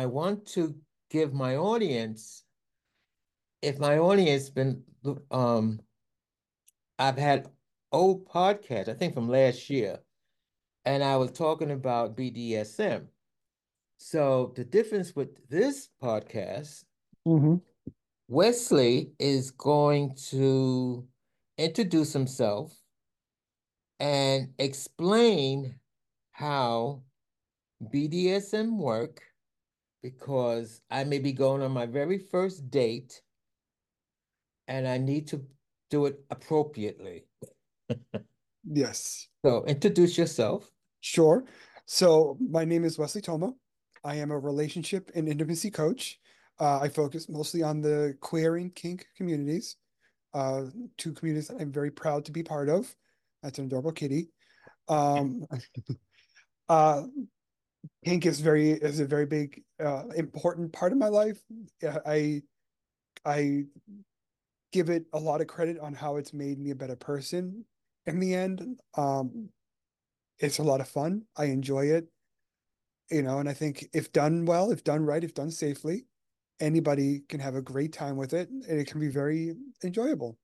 I want to give my audience, if my audience been, um, I've had old podcasts, I think from last year, and I was talking about BDSM. So the difference with this podcast, Mm-hmm. Wesley is going to introduce himself and explain how BDSM work because I may be going on my very first date and I need to do it appropriately. Yes. So introduce yourself. Sure. So my name is Wesley Toma. I am a relationship and intimacy coach. Uh, I focus mostly on the queer and kink communities, uh, two communities that I'm very proud to be part of. That's an adorable kitty. Um, uh, kink is very is a very big uh, important part of my life. I I give it a lot of credit on how it's made me a better person in the end. Um, it's a lot of fun. I enjoy it, you know, and I think if done well, if done right, if done safely, anybody can have a great time with it, and it can be very enjoyable.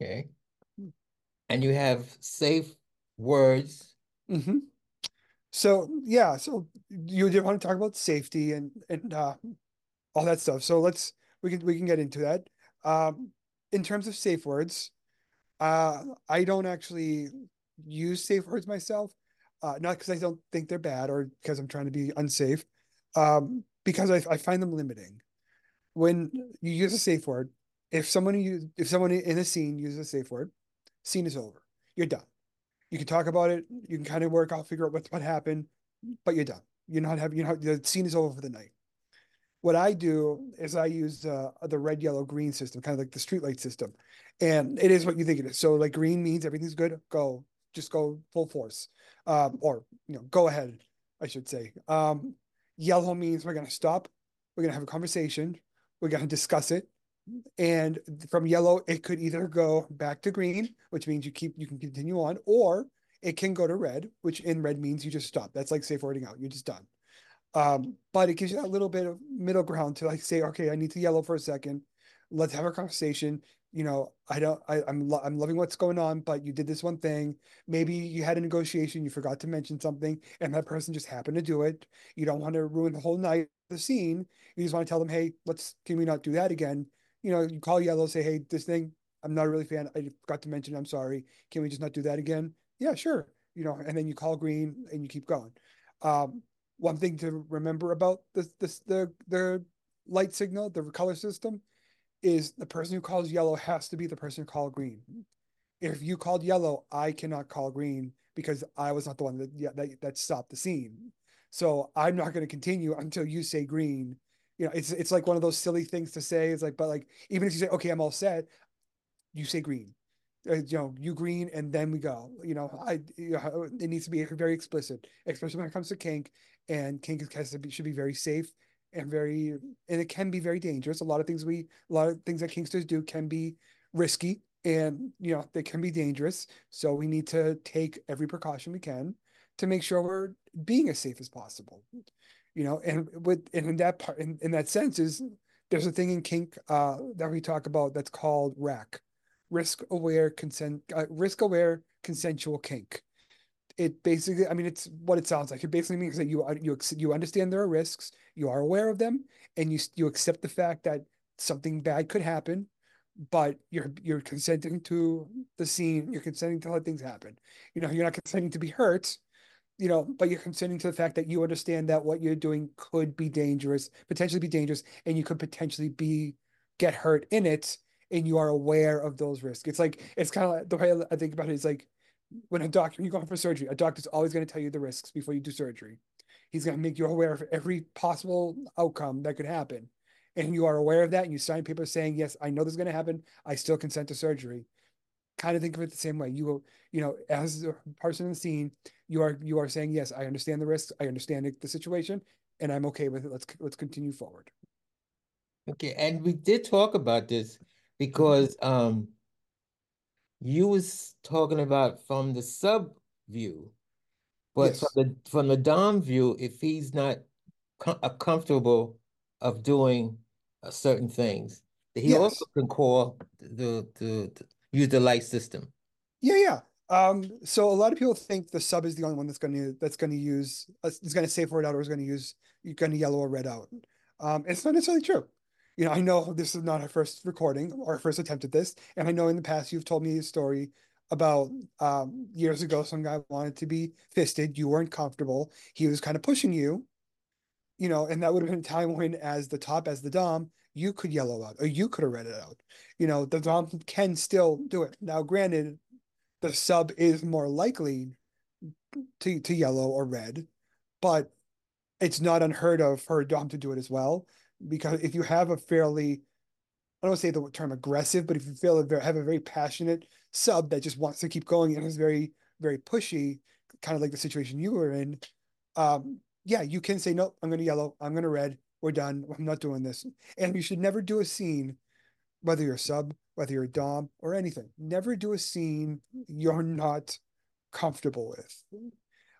Okay. And you have safe words. Mm-hmm. So yeah, so you did want to talk about safety and and uh, all that stuff. So let's we can we can get into that. Um, in terms of safe words, uh, I don't actually use safe words myself. Uh, not because I don't think they're bad or because I'm trying to be unsafe. Um, because I, I find them limiting. When you use a safe word, if someone use, if someone in a scene uses a safe word, scene is over. You're done. You can talk about it. You can kind of work out, figure out what what happened, but you're done. You're not having you know the scene is over for the night. What I do is I use uh, the red, yellow, green system, kind of like the streetlight system, and it is what you think it is. So like green means everything's good. Go, just go full force, um, or you know, go ahead. I should say. Um, Yellow means we're going to stop. We're going to have a conversation. We're going to discuss it. And from yellow, it could either go back to green, which means you keep you can continue on, or it can go to red, which in red means you just stop. That's like safe wording out. You're just done. Um, but it gives you that little bit of middle ground to like say, okay, I need to yellow for a second. Let's have a conversation you know, I don't, I, I'm, lo- I'm loving what's going on, but you did this one thing. Maybe you had a negotiation, you forgot to mention something, and that person just happened to do it. You don't want to ruin the whole night, the scene. You just want to tell them, hey, let's, can we not do that again? You know, you call yellow, say, hey, this thing, I'm not a really fan. I forgot to mention, I'm sorry. Can we just not do that again? Yeah, sure. You know, and then you call green and you keep going. Um, one thing to remember about this, this, the, the light signal, the color system is the person who calls yellow has to be the person who called green. If you called yellow, I cannot call green because I was not the one that that, that stopped the scene. So I'm not going to continue until you say green. You know, it's it's like one of those silly things to say. It's like, but like even if you say, okay, I'm all set, you say green. Uh, you know, you green, and then we go. You know, I you know, it needs to be very explicit, especially when it comes to kink. And kink has to be, should be very safe and very and it can be very dangerous. A lot of things we a lot of things that Kinksters do can be risky and you know they can be dangerous. So we need to take every precaution we can to make sure we're being as safe as possible. You know, and with and in that part in, in that sense is there's a thing in kink uh, that we talk about that's called RACK, risk aware consent uh, risk aware consensual kink. It basically i mean it's what it sounds like. It basically means that you you you understand there are risks you are aware of them and you you accept the fact that something bad could happen but you're you're consenting to the scene you're consenting to let things happen. You know you're not consenting to be hurt you know but you're consenting to the fact that you understand that what you're doing could be dangerous potentially be dangerous and you could potentially be get hurt in it and you are aware of those risks it's like it's kind of like the way i think about it is like when a doctor you go for surgery a doctor's always going to tell you the risks before you do surgery He's going to make you aware of every possible outcome that could happen. And you are aware of that, and you sign papers saying, Yes, I know this is going to happen. I still consent to surgery. Kind of think of it the same way. You will, you know, as a person in the scene, you are you are saying, Yes, I understand the risks, I understand the situation, and I'm okay with it. Let's let's continue forward. Okay, and we did talk about this because um you was talking about from the sub view but Yes. from the from the Dom view, if he's not com uh, comfortable of doing uh, certain things. He also can call the, the, use the light system. Yeah, yeah. Um, so a lot of people think the sub is the only one that's going to that's going to use is going to safe word out or is going to use you're going to yellow or red out. Um, it's not necessarily true. You know, I know this is not our first recording or our first attempt at this, and I know in the past you've told me a story about um, years ago some guy wanted to be fisted, you weren't comfortable, he was kind of pushing you, you know, and that would have been a time when, as the top, as the dom, you could yellow out or you could have read it out. You know, the dom can still do it. Now, granted, the sub is more likely to to yellow or red, but it's not unheard of for a dom to do it as well. Because if you have a fairly, I don't want to say the term aggressive, but if you feel have a very passionate sub that just wants to keep going and is very very pushy, kind of like the situation you were in, um, yeah, you can say no. I'm going to yellow. I'm going to red. We're done. I'm not doing this. And you should never do a scene, whether you're sub, whether you're a dom or anything. Never do a scene you're not comfortable with.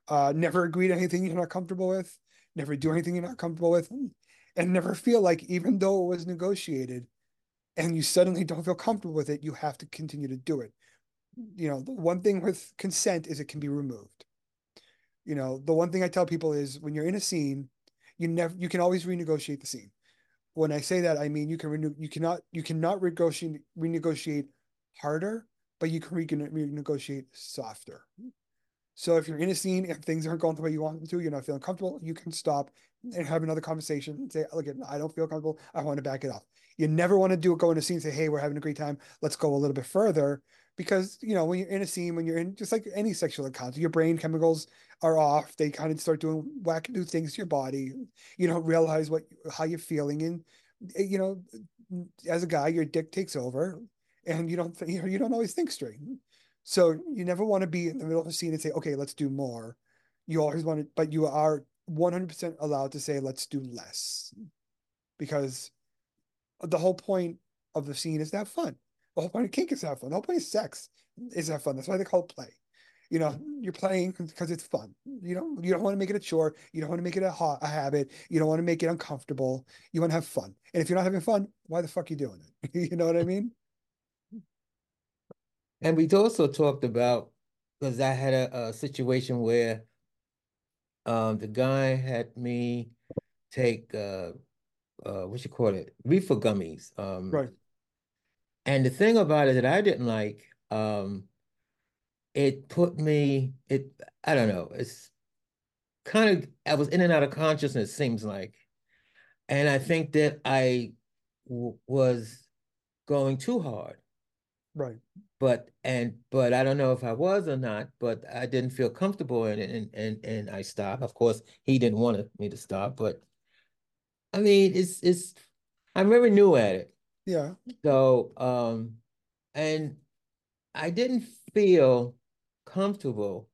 Uh, never agree to anything you're not comfortable with. Never do anything you're not comfortable with, and never feel like even though it was negotiated, and you suddenly don't feel comfortable with it, you have to continue to do it. You know, the one thing with consent is it can be removed. You know, the one thing I tell people is when you're in a scene, you never you can always renegotiate the scene. When I say that, I mean you can renew you cannot you cannot renegotiate renegotiate harder, but you can renegotiate softer. So if you're in a scene and things aren't going the way you want them to, you're not feeling comfortable, you can stop and have another conversation and say, look, I don't feel comfortable. I want to back it off. You never want to do it, go in a scene and say, hey, we're having a great time. Let's go a little bit further. Because, you know, when you're in a scene, when you're in just like any sexual encounter, your brain chemicals are off. They kind of start doing whack new things to your body. You don't realize what how you're feeling. And, eh, you know, as a guy, your dick takes over and you don't, you know, you don't always think straight. So you never want to be in the middle of a scene and say, okay, let's do more. You always want to, but you are 100% allowed to say, let's do less. Because the whole point of the scene is to have fun. The whole point of kink is to have fun. The whole point of sex is to have fun. That's why they call it play. You know, you're playing because it's fun. You don't you don't want to make it a chore. You don't want to make it a, ha- a habit. You don't want to make it uncomfortable. You want to have fun. And if you're not having fun, why the fuck are you doing it? you know what I mean? And we also talked about because I had a, a situation where um, the guy had me take uh, uh, what you call it, reefer gummies. Um, right. And the thing about it that I didn't like, um, it put me, it, I don't know, it's kind of, I was in and out of consciousness, seems like. And I think that I was going too hard. Right. But and but I don't know if I was or not, but I didn't feel comfortable in it and and and I stopped. Of course, he didn't want me to stop, but I mean it's it's I'm very new at it. Yeah. So um and I didn't feel comfortable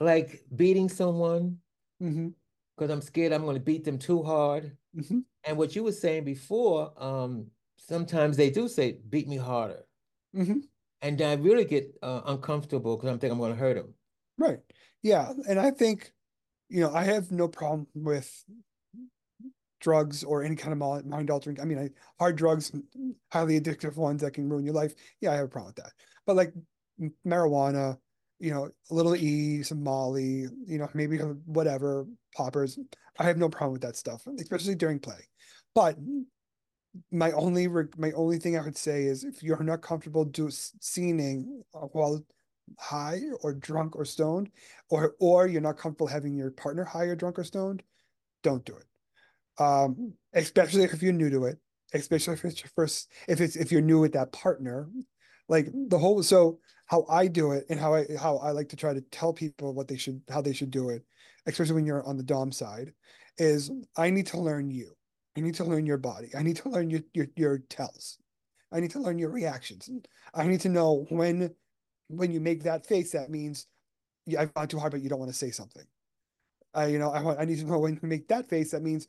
like beating someone because mm-hmm. I'm scared I'm going to beat them too hard. Mm-hmm. And what you were saying before, um, sometimes they do say, beat me harder. Mm-hmm. And I really get uh, uncomfortable because I'm thinking I'm going to hurt him. Right. Yeah. And I think, you know, I have no problem with drugs or any kind of mind altering. I mean, I, hard drugs, highly addictive ones that can ruin your life. Yeah, I have a problem with that. But like marijuana, you know, a little E, some Molly, you know, maybe whatever, poppers. I have no problem with that stuff, especially during play. But my only my only thing I would say is if you're not comfortable do scening uh, while high or drunk or stoned, or or you're not comfortable having your partner high or drunk or stoned, don't do it. Um, especially if you're new to it, especially if it's first, if it's if you're new with that partner, like the whole. So how I do it and how I how I like to try to tell people what they should how they should do it, especially when you're on the dom side, is I need to learn you. I need to learn your body. I need to learn your your, your tells. I need to learn your reactions. I need to know when when you make that face, that means I've gone too hard, but you don't want to say something. I, you know, I want I need to know when you make that face, that means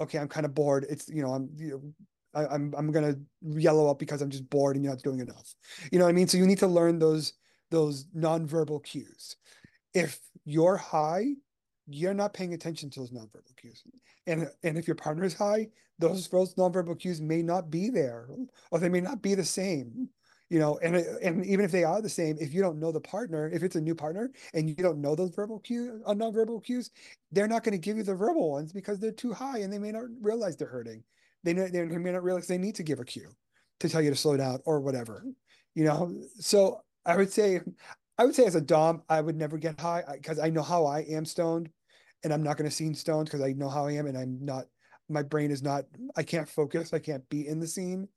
okay, I'm kind of bored. It's you know, I'm you know, I, I'm I'm gonna yellow up because I'm just bored and you're not doing enough. You know what I mean? So you need to learn those those nonverbal cues. If you're high, you're not paying attention to those nonverbal cues. And and if your partner is high, those those nonverbal cues may not be there, or they may not be the same. You know, and and even if they are the same, if you don't know the partner, if it's a new partner and you don't know those verbal cues, uh, nonverbal cues, they're not going to give you the verbal ones because they're too high and they may not realize they're hurting. They, they may not realize they need to give a cue to tell you to slow down or whatever. You know, so I would say I would say as a Dom, I would never get high because I know how I am stoned and I'm not going to scene stoned because I know how I am and I'm not, my brain is not, I can't focus. I can't be in the scene.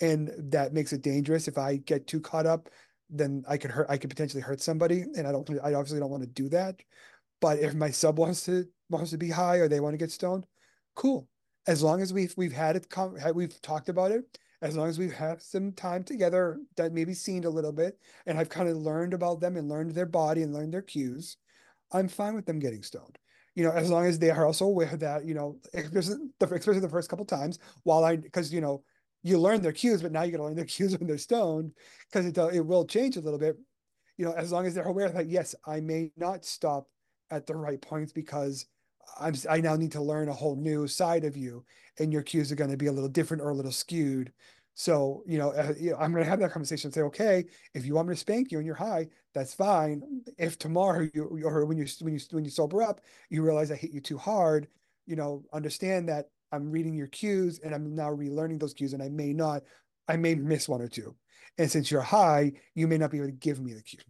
And that makes it dangerous. If I get too caught up, then I could hurt, I could potentially hurt somebody. And I don't, I obviously don't want to do that. But if my sub wants to, wants to be high or they want to get stoned, cool. As long as we've, we've had it, we've talked about it as long as we've had some time together that maybe seen a little bit and I've kind of learned about them and learned their body and learned their cues, I'm fine with them getting stoned. You know, as long as they are also aware that, you know, especially the first couple times while I, because, you know, you learn their cues, but now you got to learn their cues when they're stoned because it, it will change a little bit. You know, as long as they're aware that, yes, I may not stop at the right points because I'm, I now need to learn a whole new side of you and your cues are going to be a little different or a little skewed. So, you know, uh, you know I'm going to have that conversation and say, okay, if you want me to spank you and you're high, that's fine. If tomorrow you or when you when you when you sober up, you realize I hit you too hard, you know, understand that I'm reading your cues and I'm now relearning those cues, and I may not, I may miss one or two. And since you're high, you may not be able to give me the cue.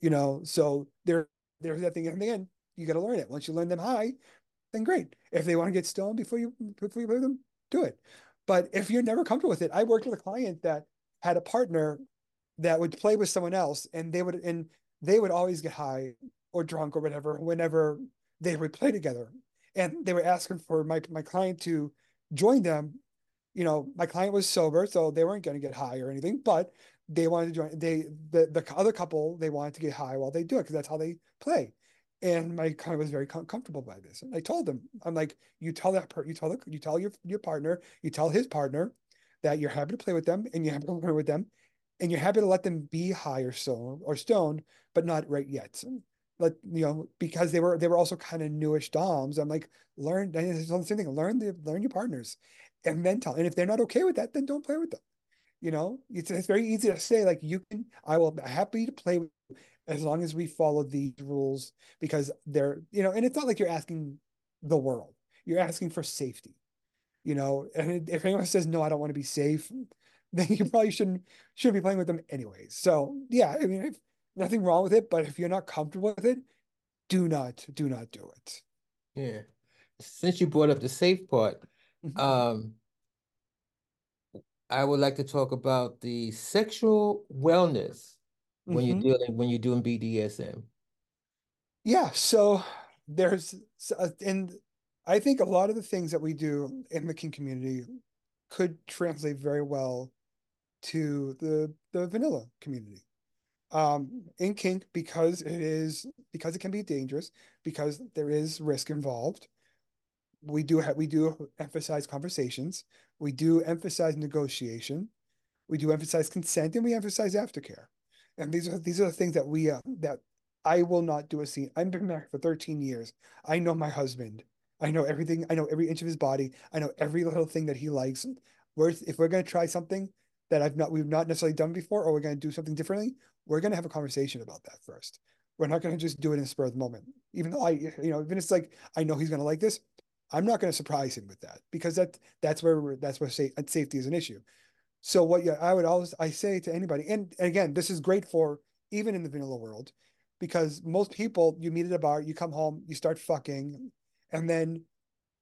You know, so there, there's that thing. And again, you got to learn it. Once you learn them high, then great. If they want to get stoned before you before you play them, do it. But if you're never comfortable with it, I worked with a client that had a partner that would play with someone else, and they would and they would always get high or drunk or whatever whenever they would play together. And they were asking for my my client to join them. You know, my client was sober, so they weren't going to get high or anything, but they wanted to join. They the the other couple they wanted to get high while they do it because that's how they play. And my client was very com- comfortable by this. And I told them, I'm like, you tell that per- you tell the, you tell your your partner, you tell his partner that you're happy to play with them and you're happy to learn with them, and you're happy to let them be high or so or stoned, but not right yet. Let you know because they were they were also kind of newish doms. I'm like, learn. It's the same thing. Learn the learn your partners, and then tell. And if they're not okay with that, then don't play with them. You know, it's, it's very easy to say like you can. I will be happy to play with as long as we follow these rules because they're you know and it's not like you're asking the world you're asking for safety you know and if anyone says no i don't want to be safe then you probably shouldn't should be playing with them anyways so yeah i mean nothing wrong with it but if you're not comfortable with it do not do not do it yeah since you brought up the safe part mm-hmm. um i would like to talk about the sexual wellness when mm-hmm. you're dealing when you're doing BDSM? Yeah, so there's and I think a lot of the things that we do in the kink community could translate very well to the the vanilla community. Um, in kink, because it is because it can be dangerous, because there is risk involved. We do we do emphasize conversations. We do emphasize negotiation. We do emphasize consent, and we emphasize aftercare and these are these are the things that we uh, that I will not do a scene. I've been married for 13 years. I know my husband. I know everything. I know every inch of his body. I know every little thing that he likes. We're, if we're going to try something that I've not we've not necessarily done before, or we're going to do something differently, we're going to have a conversation about that first. We're not going to just do it in spur of the moment. Even though I, you know, even it's like I know he's going to like this, I'm not going to surprise him with that because that that's where that's where safety is an issue. So what yeah, I would always I say to anybody, and, and again, this is great for even in the vanilla world, because most people you meet at a bar, you come home, you start fucking, and then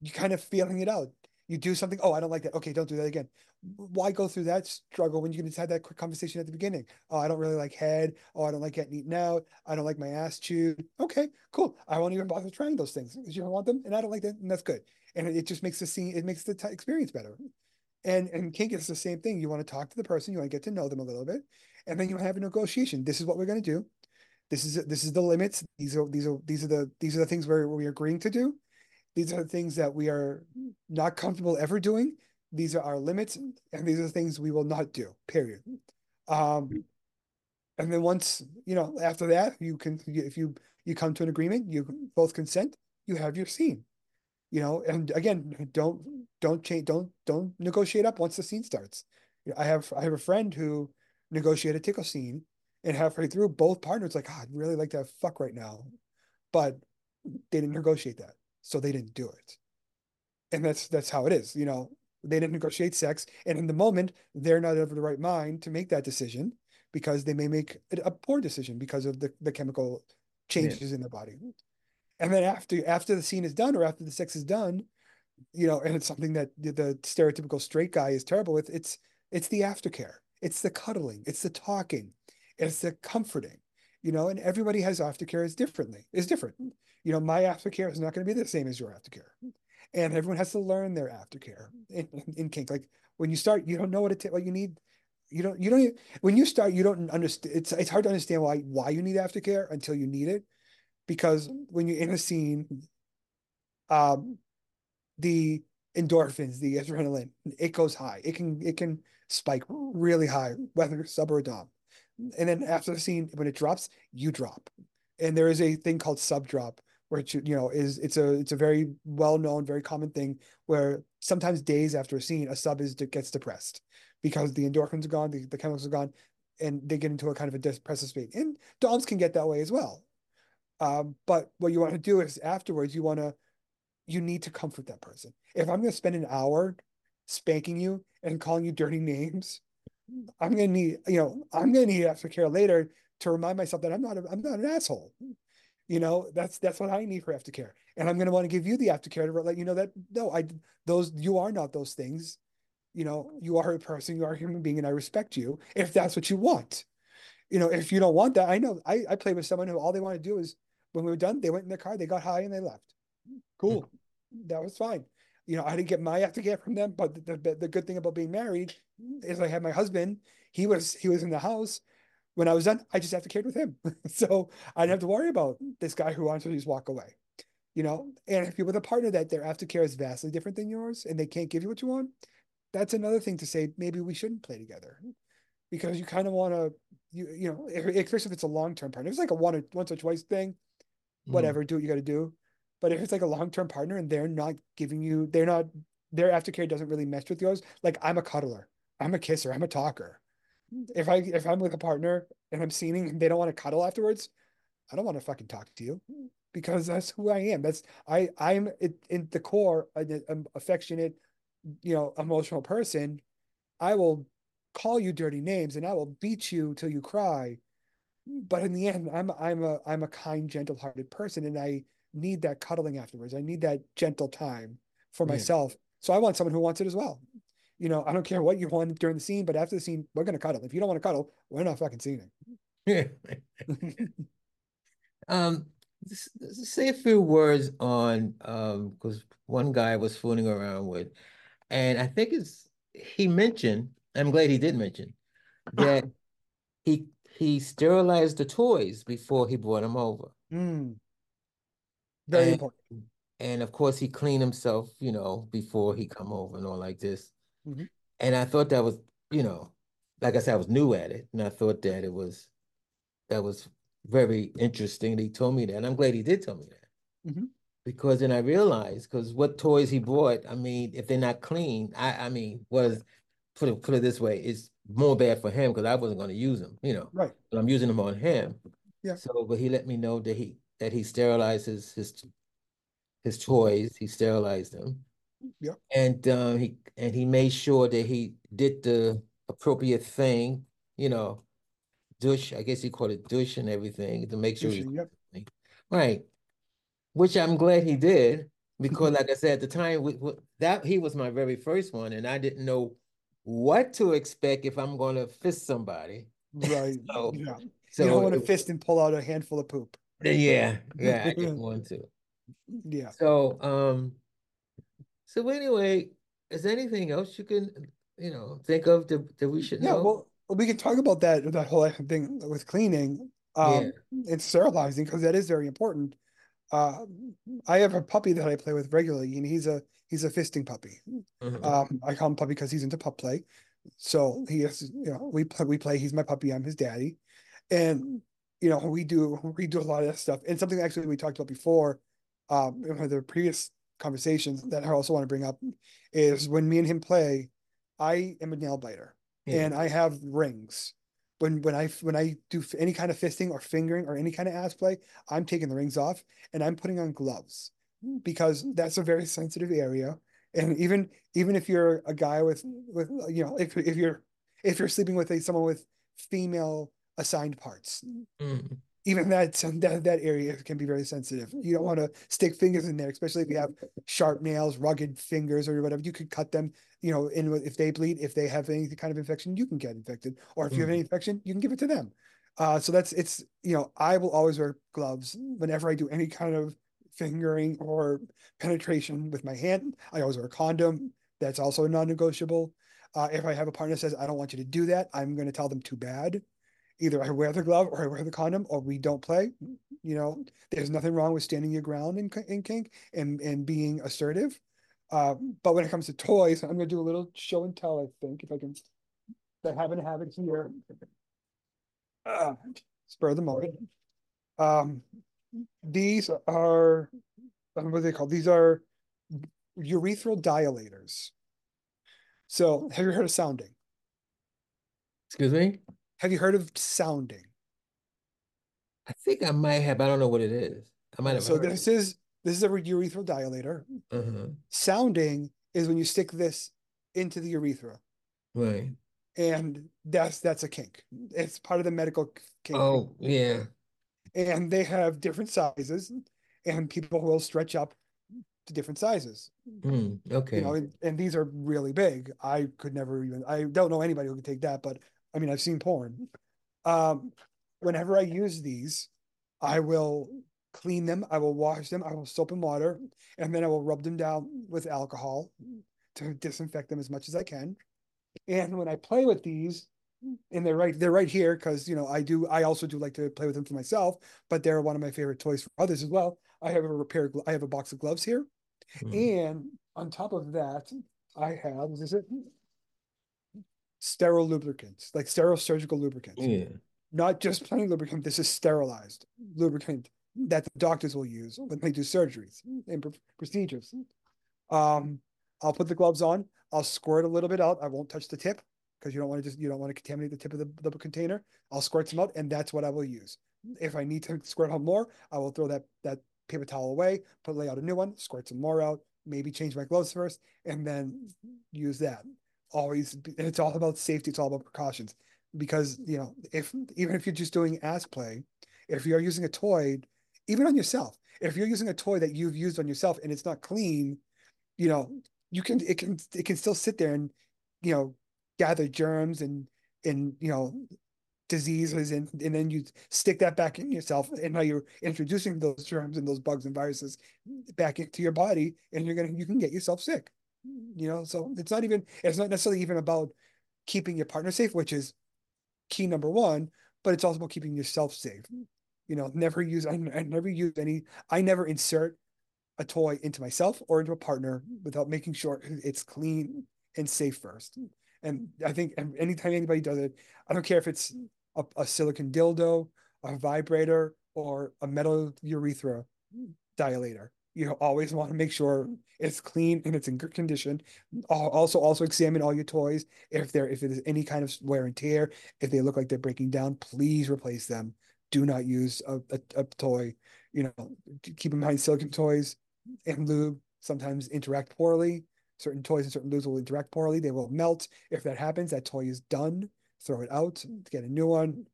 you kind of feeling it out. You do something, oh, I don't like that. Okay, don't do that again. Why go through that struggle when you can just have that quick conversation at the beginning? Oh, I don't really like head. Oh, I don't like getting eaten out. I don't like my ass chewed. Okay, cool. I won't even bother trying those things because you don't want them, and I don't like that, and that's good. And it, just makes the scene, it makes the t- experience better. And and kink is the same thing. You want to talk to the person, you want to get to know them a little bit, and then you have a negotiation. This is what we're going to do. This is this is the limits. These are these are these are the these are the things where we're agreeing to do. These are the things that we are not comfortable ever doing. These are our limits, and these are things we will not do. Period. Um, And then once, you know, after that, you can, if you, you come to an agreement, you both consent, you have your scene, you know, and again, don't, don't change, don't, don't negotiate up once the scene starts. I have, I have a friend who negotiated a tickle scene and halfway through both partners like, oh, I'd really like to have fuck right now. But they didn't negotiate that. So they didn't do it. And that's, that's how it is, you know, they didn't negotiate sex. And in the moment, they're not of the right mind to make that decision because they may make a poor decision because of the, the chemical changes yeah. in their body. And then after after the scene is done or after the sex is done, you know, and it's something that the, the stereotypical straight guy is terrible with, it's it's the aftercare. It's the cuddling, it's the talking, it's the comforting, you know, and everybody has aftercare is differently, is different. You know, my aftercare is not going to be the same as your aftercare and everyone has to learn their aftercare in, in, in kink. Like when you start, you don't know what it what you need. You don't you don't even, when you start, you don't understand. It's it's hard to understand why why you need aftercare until you need it, because when you're in a scene, um, the endorphins, the adrenaline, it goes high. It can it can spike really high, whether sub or dom. And then after the scene, when it drops, you drop. And there is a thing called sub drop, which you know is it's a it's a very well known, very common thing where sometimes days after a scene, a sub is gets depressed because the endorphins are gone, the, the chemicals are gone, and they get into a kind of a depressive state. And doms can get that way as well. Um, but what you want to do is afterwards, you want to you need to comfort that person. If I'm going to spend an hour spanking you and calling you dirty names, I'm going to need you know I'm going to need aftercare later to remind myself that I'm not a, I'm not an asshole. You know, that's that's what I need for aftercare. And I'm going to want to give you the aftercare to let you know that no, I those you are not those things. You know, you are a person, you are a human being, and I respect you if that's what you want. You know, if you don't want that, I know I, I played with someone who all they want to do is when we were done, they went in their car, they got high and they left. Cool. Mm-hmm. That was fine. You know, I didn't get my aftercare from them, but the, the, the good thing about being married is I had my husband. He was he was in the house when I was done, I just have to care with him. so I didn't have to worry about this guy who wants to just walk away. You know, and if you're with a partner that their aftercare is vastly different than yours and they can't give you what you want, that's another thing to say maybe we shouldn't play together. Because you kind of want to, you you know, especially if it's a long term partner. It's like a one or once or twice thing, mm-hmm. whatever, mm. do what you got to do. But if it's like a long term partner and they're not giving you, they're not, their aftercare doesn't really mesh with yours. Like I'm a cuddler, I'm a kisser, I'm a talker if I if I'm with a partner and I'm seeing and they don't want to cuddle afterwards, I don't want to fucking talk to you because that's who I am. That's I I'm in the core an affectionate, you know, emotional person. I will call you dirty names and I will beat you till you cry. But in the end, I'm I'm a I'm a kind, gentle-hearted person, and I need that cuddling afterwards. I need that gentle time for yeah. myself. So I want someone who wants it as well you know, I don't care what you want during the scene, but after the scene, we're gonna cuddle. If you don't want to cuddle, we're not fucking seeing it. um, say a few words on um because one guy was fooling around with, and I think it's he mentioned. I'm glad he did mention that he he sterilized the toys before he brought them over. Mm. Very and, important. And of course, he cleaned himself, you know, before he come over and all like this. Mm-hmm. And I thought that was, you know, like I said, I was new at it, and I thought that it was that was very interesting. He told me that, and I'm glad he did tell me that. Mm-hmm. Because then I realized, because what toys he brought, I mean, if they're not clean, I, I mean, was put it put it this way, it's more bad for him because I wasn't going to use them, you know. Right. But I'm using them on him. Yeah. So, but he let me know that he that he sterilizes his his toys. He sterilized them. Yeah. And um, he and he made sure that he did the appropriate thing, you know, douche. I guess he called it douche and everything to make sure. yep. Right. Which I'm glad he did because, like I said at the time, we, we, that he was my very first one, and I didn't know what to expect if I'm going to fist somebody. Right. so, yeah. So you don't want to fist and pull out a handful of poop. Yeah. Yeah. I didn't want to. Yeah. So, um, so anyway, is there anything else you can, you know, think of that, that we should yeah, know? well, we can talk about that that whole thing with cleaning um, yeah. and sterilizing because that is very important. Uh, I have a puppy that I play with regularly, and he's a he's a fisting puppy. Mm-hmm. Um, I call him puppy because he's into pup play. So he is, you know, we play, we play. He's my puppy. I'm his daddy, And you know, we do we do a lot of that stuff. And something actually we talked about before, um, in one of the previous conversations that I also want to bring up is when me and him play, I am a nail biter Yeah. and I have rings. When when I when I do any kind of fisting or fingering or any kind of ass play, I'm taking the rings off and I'm putting on gloves because that's a very sensitive area. And even even if you're a guy with with you know if if you're if you're sleeping with a someone with female assigned parts, Mm. even that that that area can be very sensitive. You don't want to stick fingers in there, especially if you have sharp nails, rugged fingers, or whatever. You could cut them. You know, in if they bleed, if they have any kind of infection, you can get infected. Or if you have any infection, you can give it to them. Uh, so that's it's you know I will always wear gloves whenever I do any kind of fingering or penetration with my hand. I always wear a condom. That's also non-negotiable. Uh, if I have a partner that says I don't want you to do that, I'm going to tell them too bad either I wear the glove or I wear the condom or we don't play. You know, there's nothing wrong with standing your ground in, in kink and, and being assertive. Uh, but when it comes to toys, I'm going to do a little show and tell, I think, if I can. I happen to have it here. Uh, spur the moment. Um, these are, what are they called? These are urethral dilators. So, have you heard of sounding? Excuse me? Have you heard of sounding? I think I might have. I don't know what it is. I might have So this it. is this is a urethral dilator. Uh-huh. Sounding is when you stick this into the urethra, Right. and that's that's a kink. It's part of the medical kink, Oh, yeah. and they have different sizes, and people will stretch up to different sizes. Mm, okay. You know, and, and these are really big. I could never even. I don't know anybody who could take that, but I mean, I've seen porn. Um, whenever I use these, I will clean them. I will wash them. I will soap and water, and then I will rub them down with alcohol to disinfect them as much as I can. And when I play with these, and they're right, they're right here because you know I do. I also do like to play with them for myself, but they're one of my favorite toys for others as well. I have a repair. I have a box of gloves here, Mm. and on top of that, I have is it sterile lubricants, like sterile surgical lubricants Yeah. not just plain lubricant. This is sterilized lubricant that the doctors will use when they do surgeries and pr- procedures. Um, I'll put the gloves on. I'll squirt a little bit out. I won't touch the tip because you don't want to just you don't want to contaminate the tip of the, the container. I'll squirt some out, and that's what I will use. If I need to squirt out more, I will throw that that paper towel away, put lay out a new one, squirt some more out, maybe change my gloves first, and then use that. Always, and it's all about safety. It's all about precautions because you know if even if you're just doing ass play if you're using a toy even on yourself if you're using a toy that you've used on yourself and it's not clean you know you can it can it can still sit there and you know gather germs and and you know diseases and and then you stick that back in yourself and now you're introducing those germs and those bugs and viruses back into your body and you're gonna you can get yourself sick you know so it's not even it's not necessarily even about keeping your partner safe which is key number one, but it's also about keeping yourself safe. You know, never use I, never use any I never insert a toy into myself or into a partner without making sure it's clean and safe first. And I think anytime anybody does it, I don't care if it's a, a silicon dildo, a vibrator, or a metal urethra dilator. You always want to make sure it's clean and it's in good condition. Also, also examine all your toys. If there, if there's any kind of wear and tear, if they look like they're breaking down, please replace them. Do not use a, a, a toy. You know, keep in mind silicon toys and lube sometimes interact poorly. Certain toys and certain lubes will interact poorly. They will melt. If that happens, that toy is done. Throw it out. Get a new one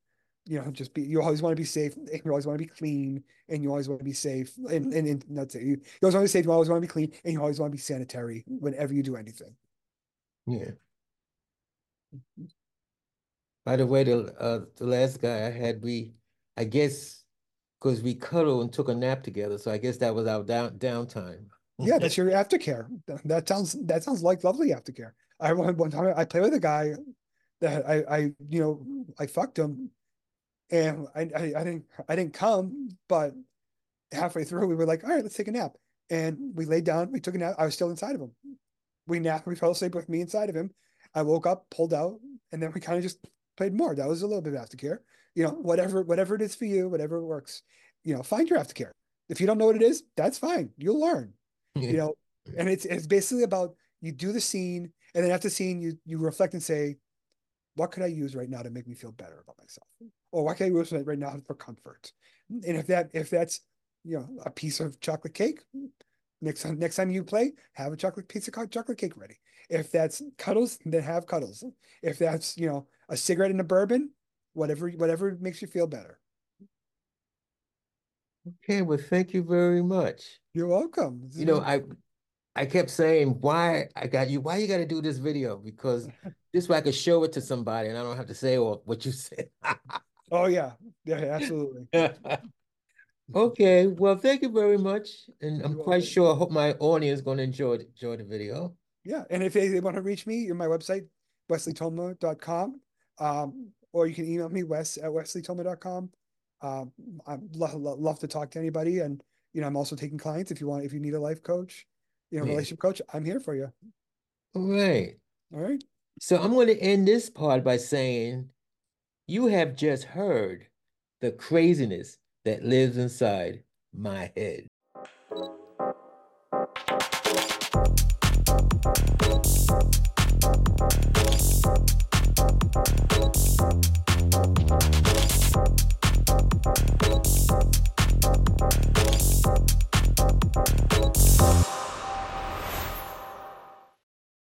you know, just be, you always want to be safe and you always want to be clean and you always want to be safe and, and, and that's it. You, you always want to be safe, you always want to be clean and you always want to be sanitary whenever you do anything. Yeah. By the way, the uh, the last guy I had, we, I guess, because we cuddled and took a nap together, so I guess that was our down downtime. Yeah, that's your aftercare. That sounds that sounds like lovely aftercare. I one one time I played with a guy that I I you know I fucked him and I, I, I didn't I didn't come, but halfway through we were like, all right, let's take a nap. And we laid down, we took a nap. I was still inside of him. We napped, we fell asleep with me inside of him. I woke up, pulled out, and then we kind of just played more. That was a little bit of aftercare. You know, whatever, whatever it is for you, whatever works, you know, find your aftercare. If you don't know what it is, that's fine. You'll learn. You know, and it's it's basically about you do the scene, and then after the scene, you you reflect and say, what could I use right now to make me feel better about myself? Oh, or what can't I use right now for comfort? And if that if that's you know a piece of chocolate cake, next time next time you play, have a chocolate piece of chocolate cake ready. If that's cuddles, then have cuddles. If that's you know a cigarette and a bourbon, whatever whatever makes you feel better. Okay, well, thank you very much. You're welcome. You know, I I kept saying why I got you, why you got to do this video because this way I could show it to somebody and I don't have to say all what you said. oh yeah, yeah, absolutely. okay, well, thank you very much, and I'm You're quite welcome. sure. I hope my audience is going to enjoy enjoy the video. Yeah, and if they, they want to reach me, my website wesleytoma.com, um, or you can email me wes at wesleytoma.com. Um, I love, love to talk to anybody, and you know I'm also taking clients if you want if you need a life coach you know, relationship coach, I'm here for you. All right. All right. So I'm going to end this part by saying you have just heard the craziness that lives inside my head.